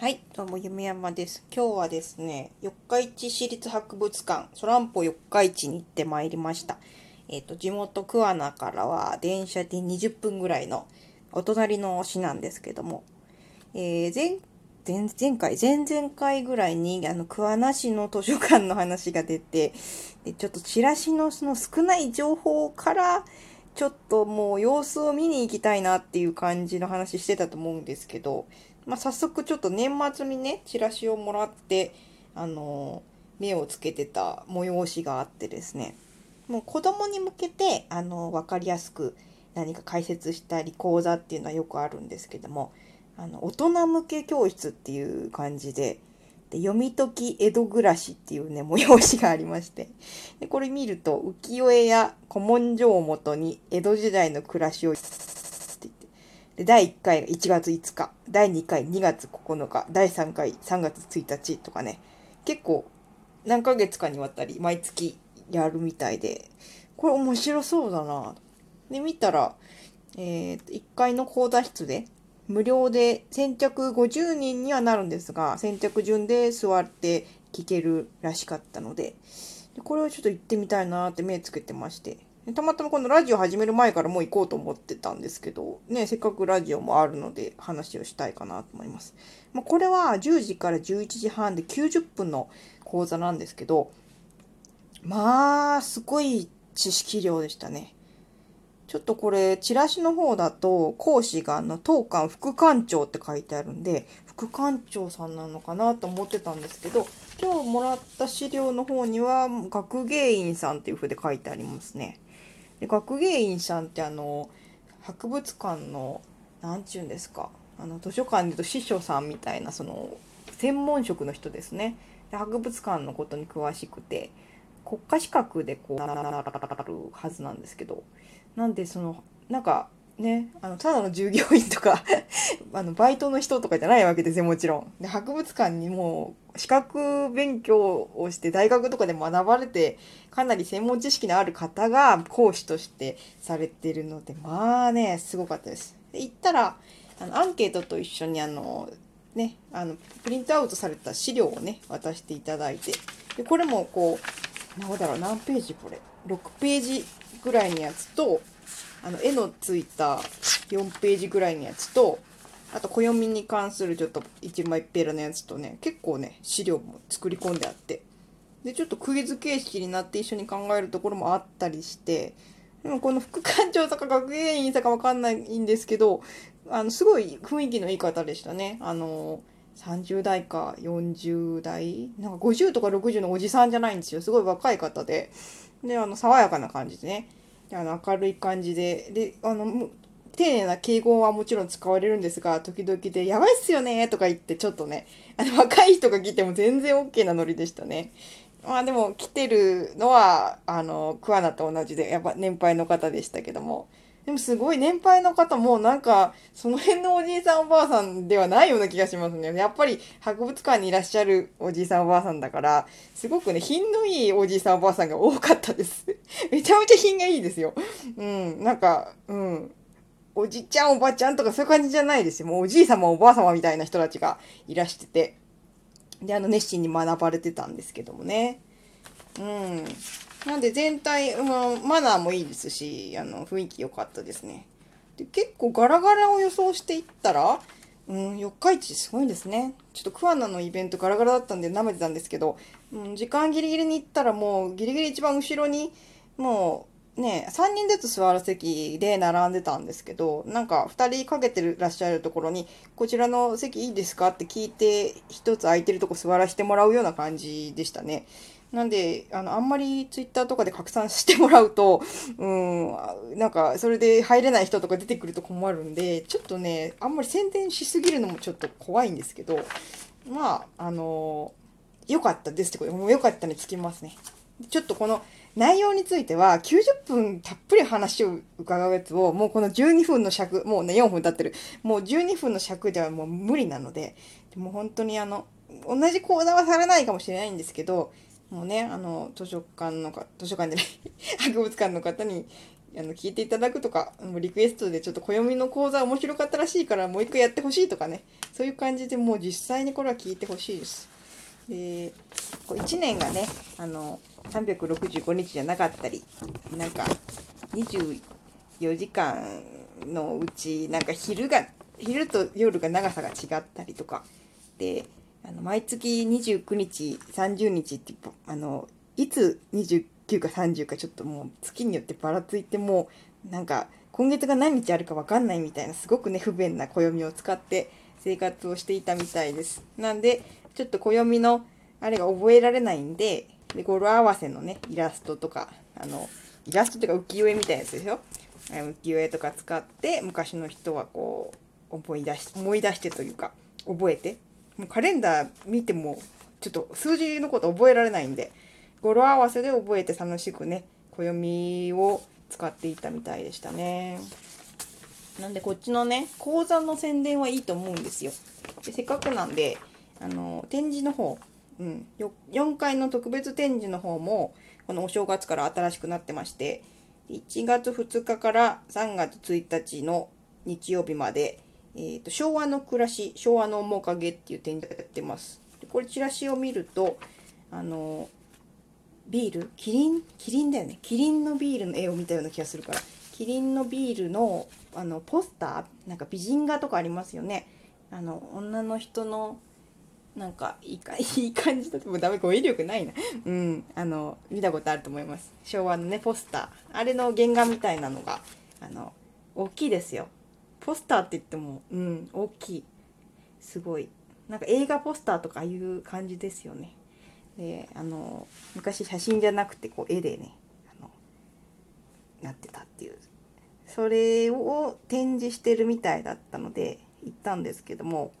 はい、どうも、夢山です。今日はですね、四日市市立博物館、ソランポ四日市に行ってまいりました。えっ、と、地元桑名からは電車で20分ぐらいのお隣の市なんですけども、えー前、前、前回、前々回ぐらいに、あの、桑名市の図書館の話が出て、で、ちょっとチラシのその少ない情報から、ちょっともう様子を見に行きたいなっていう感じの話してたと思うんですけど、まあ、早速ちょっと年末にね、チラシをもらって、あの目をつけてた催しがあってですね、もう子供に向けて、あのわかりやすく何か解説したり講座っていうのはよくあるんですけども、あの、大人向け教室っていう感じで、で読み解き江戸暮らしっていうね、催しがありまして。で、これ見ると、浮世絵や古文書をもとに江戸時代の暮らしをで、第1回が1月5日、第2回2月9日、第3回3月1日とかね、結構何ヶ月かにわたり毎月やるみたいで、これ面白そうだな。で、見たら、えー、1階の講座室で、無料で先着50人にはなるんですが、先着順で座って聞けるらしかったので、でこれをちょっと行ってみたいなって目つけてまして。たまたまこのラジオ始める前からもう行こうと思ってたんですけど、ね、せっかくラジオもあるので話をしたいかなと思います。まあ、これは10時から11時半で90分の講座なんですけど、まあ、すごい知識量でしたね。ちょっとこれ、チラシの方だと、講師があの、当館副館長って書いてあるんで、副館長さんなのかなと思ってたんですけど、今日もらった資料の方には、学芸員さんっていう風で書いてありますね。で学芸員さんってあの、博物館の、何て言うんですか、あの、図書館で言うと司書さんみたいな、その、専門職の人ですね。で博物館のことに詳しくて、国家資格でこう、なるはずなんですけど、なんでそのなんかねあのただの従業員とか あのバイトの人とかじゃないわけですよもちろん。で博物館にもう資格勉強をして大学とかで学ばれてかなり専門知識のある方が講師としてされてるのでまあねすごかったです。で行ったらあのアンケートと一緒にあのねあのプリントアウトされた資料をね渡していただいてでこれもこう何だろう何ページこれ？6ページぐらいのやつと、あの、絵のついた4ページぐらいのやつと、あと、暦に関するちょっと一枚ペラのやつとね、結構ね、資料も作り込んであって、で、ちょっとクイズ形式になって一緒に考えるところもあったりして、でもこの副館長とか学芸員さかわかんないんですけど、あの、すごい雰囲気のいい方でしたね。あの、30代か40代？なんか50とか60のおじさんじゃないんですよ。すごい若い方で。で、あの、爽やかな感じでね。あの、明るい感じで。で、あの、丁寧な敬語はもちろん使われるんですが、時々で、やばいっすよねとか言って、ちょっとね、あの、若い人が来ても全然 OK なノリでしたね。まあでも、来てるのは、あの、桑名と同じで、やっぱ年配の方でしたけども。でもすごい年配の方もなんか、その辺のおじいさんおばあさんではないような気がしますね。やっぱり博物館にいらっしゃるおじいさんおばあさんだから、すごくね、品のいいおじいさんおばあさんが多かったです。めちゃめちゃ品がいいですよ。うん、なんか、うん。おじちゃんおばちゃんとかそういう感じじゃないですよ。もうおじい様おばあ様みたいな人たちがいらしてて。で、あの、熱心に学ばれてたんですけどもね。うん。なんで全体、うん、マナーもいいですし、あの、雰囲気良かったですね。で結構ガラガラを予想していったら、うん、四日市すごいんですね。ちょっと桑名のイベントガラガラだったんで舐めてたんですけど、うん、時間ギリギリに行ったらもうギリギリ一番後ろに、もうね、3人ずつ座る席で並んでたんですけど、なんか2人かけてらっしゃるところに、こちらの席いいですかって聞いて、一つ空いてるとこ座らせてもらうような感じでしたね。なんで、あの、あんまりツイッターとかで拡散してもらうと、うん、なんか、それで入れない人とか出てくると困るんで、ちょっとね、あんまり宣伝しすぎるのもちょっと怖いんですけど、まあ、あの良かったですってことで、もう良かったにつきますね。ちょっとこの内容については、90分たっぷり話を伺うやつを、もうこの12分の尺、もうね、4分経ってる、もう12分の尺ではもう無理なので、でも本当にあの、同じ講座はされないかもしれないんですけど、もうね、あの、図書館のか、図書館じゃない、博物館の方にあの聞いていただくとかもうリクエストでちょっと暦の講座面白かったらしいからもう一回やってほしいとかねそういう感じでもう実際にこれは聞いてほしいです。でこう1年がねあの365日じゃなかったりなんか24時間のうちなんか昼が昼と夜が長さが違ったりとかであの毎月29日30日ってあのいつ29か30かちょっともう月によってばらついてもうなんか今月が何日あるか分かんないみたいなすごくね不便な暦を使って生活をしていたみたいです。なんでちょっと暦のあれが覚えられないんでで語呂合わせのねイラストとかあのイラストとか浮世絵みたいなやつですよ浮世絵とか使って昔の人はこう思い出し思い出してというか覚えて。もうカレンダー見てもちょっと数字のこと覚えられないんで語呂合わせで覚えて楽しくね暦を使っていたみたいでしたね。なんでこっちのね講座の宣伝はいいと思うんですよ。でせっかくなんであの展示の方うん、4階の特別展示の方もこのお正月から新しくなってまして1月2日から3月1日の日曜日まで、えーと、昭和の暮らし昭和の面影っていう展示やってます。でこれチラシを見るとあのビールキリン？キリンだよね。キリンのビールの絵を見たような気がするから。キリンのビールのあのポスター？なんか美人画とかありますよね。あの女の人のなんかいいかいい感じだともうダメ語彙力ないな。うんあの見たことあると思います。昭和のねポスター。あれの原画みたいなのがあの大きいですよ。ポスターって言ってもうん大きい。すごい。なんか映画ポスターとかいう感じですよね。であの昔写真じゃなくてこう絵でねあのなってたっていう。それを展示してるみたいだったので行ったんですけども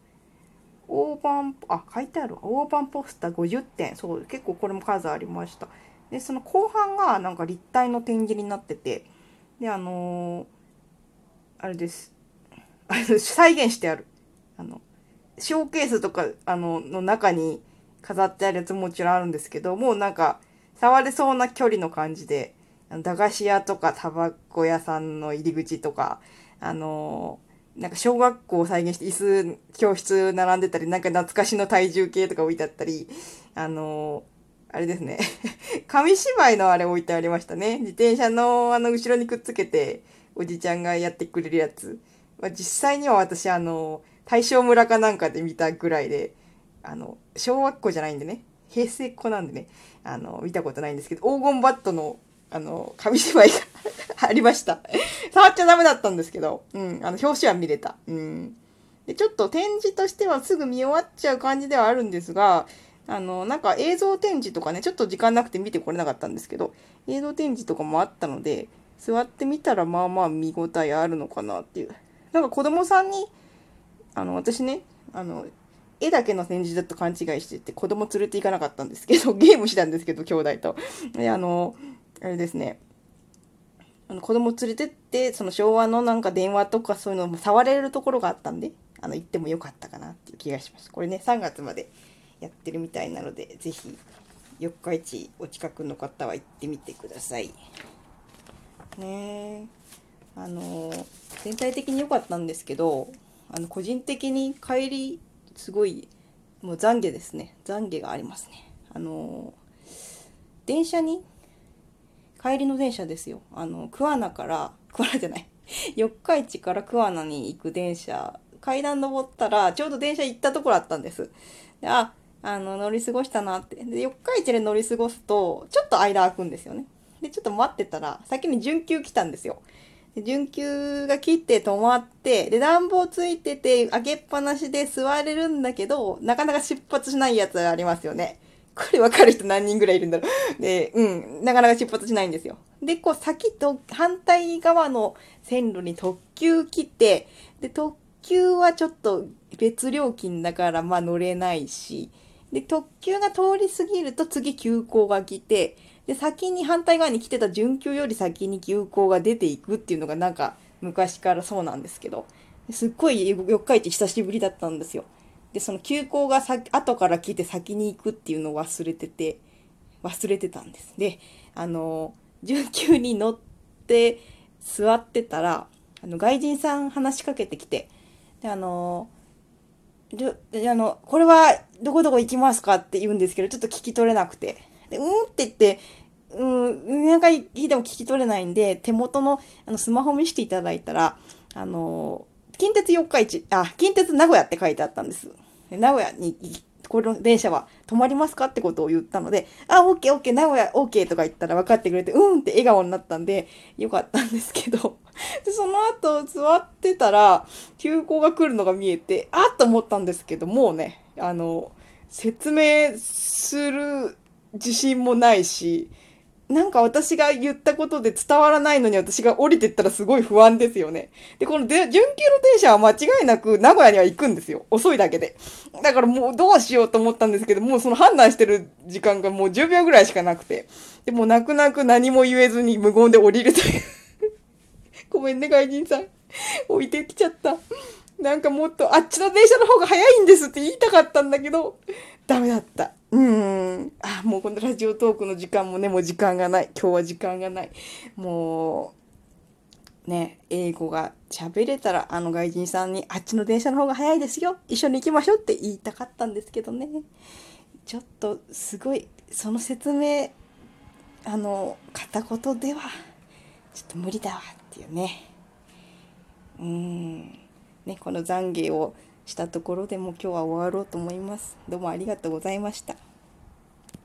大判、あ、書いてある大判ポスター50点。そう、結構これも数ありました。で、その後半がなんか立体の展示になってて、で、あのー、あれです。あれ再現してある。あの、ショーケースとか、あの、の中に飾ってあるやつももちろんあるんですけど、もうなんか、触れそうな距離の感じで、駄菓子屋とかタバコ屋さんの入り口とか、あのーなんか小学校を再現して椅子、教室並んでたり、なんか懐かしの体重計とか置いてあったり、あのー、あれですね。紙芝居のあれ置いてありましたね。自転車のあの後ろにくっつけて、おじちゃんがやってくれるやつ。まあ、実際には私、あの、大正村かなんかで見たぐらいで、あの、小学校じゃないんでね、平成っ子なんでね、あの、見たことないんですけど、黄金バットのあの、紙芝居が ありました。触っちゃダメだったんですけど、うん、あの、表紙は見れた。うん。で、ちょっと展示としてはすぐ見終わっちゃう感じではあるんですが、あの、なんか映像展示とかね、ちょっと時間なくて見てこれなかったんですけど、映像展示とかもあったので、座ってみたらまあまあ見応えあるのかなっていう。なんか子供さんに、あの、私ね、あの、絵だけの展示だと勘違いしてて、子供連れて行かなかったんですけど、ゲームしたんですけど、兄弟と。で、あの、あれですねあの子供連れてってその昭和のなんか電話とかそういうのも触れるところがあったんであの行ってもよかったかなっていう気がします。これね3月までやってるみたいなので是非四日市お近くの方は行ってみてください。ね。あの全体的に良かったんですけどあの個人的に帰りすごいもう懺悔ですね。懺悔がありますね。あの電車に帰りの電車ですよ。あの、桑名から、桑名じゃない。四日市から桑名に行く電車、階段登ったら、ちょうど電車行ったところあったんです。であ、あの、乗り過ごしたなって。で、四日市で乗り過ごすと、ちょっと間空くんですよね。で、ちょっと待ってたら、先に準急来たんですよ。で準急が切って止まって、で、暖房ついてて、開けっぱなしで座れるんだけど、なかなか出発しないやつありますよね。これ分かる人何人ぐらいいるんだろう。で、うん、なかなか出発しないんですよ。で、こう先と反対側の線路に特急来て、で、特急はちょっと別料金だからまあ乗れないし、で、特急が通り過ぎると次急行が来て、で、先に反対側に来てた準急より先に急行が出ていくっていうのがなんか昔からそうなんですけど、すっごい四日市久しぶりだったんですよ。で、その休校がさ後から来て先に行くっていうのを忘れてて、忘れてたんです。で、あの、準急に乗って、座ってたら、あの、外人さん話しかけてきて、で、あの、で、あの、これはどこどこ行きますかって言うんですけど、ちょっと聞き取れなくて。で、うんって言って、うん、何回聞いても聞き取れないんで、手元のあのスマホ見せていただいたら、あの、近鉄四日市、あ、近鉄名古屋って書いてあったんです。名古屋に、この電車は止まりますかってことを言ったので、あ、オッケーオッケー、名古屋オッケーとか言ったら分かってくれて、うんって笑顔になったんで、よかったんですけど、で、その後座ってたら、急行が来るのが見えて、あっと思ったんですけど、もうね、あの、説明する自信もないし、なんか私が言ったことで伝わらないのに私が降りてったらすごい不安ですよね。で、こので準急の電車は間違いなく名古屋には行くんですよ。遅いだけで。だからもうどうしようと思ったんですけど、もうその判断してる時間がもう10秒ぐらいしかなくて。で、も泣く泣く何も言えずに無言で降りるという。ごめんね、外人さん。置いてきちゃった。なんかもっとあっちの電車の方が早いんですって言いたかったんだけど、ダメだった。うん。あ、もうこのラジオトークの時間もね、もう時間がない。今日は時間がない。もう、ね、英語が喋れたら、あの外人さんに、あっちの電車の方が早いですよ。一緒に行きましょうって言いたかったんですけどね。ちょっと、すごい、その説明、あの、片言では、ちょっと無理だわっていうね。うん。ね、この懺悔をしたところでも今日は終わろうと思います。どうもありがとうございました。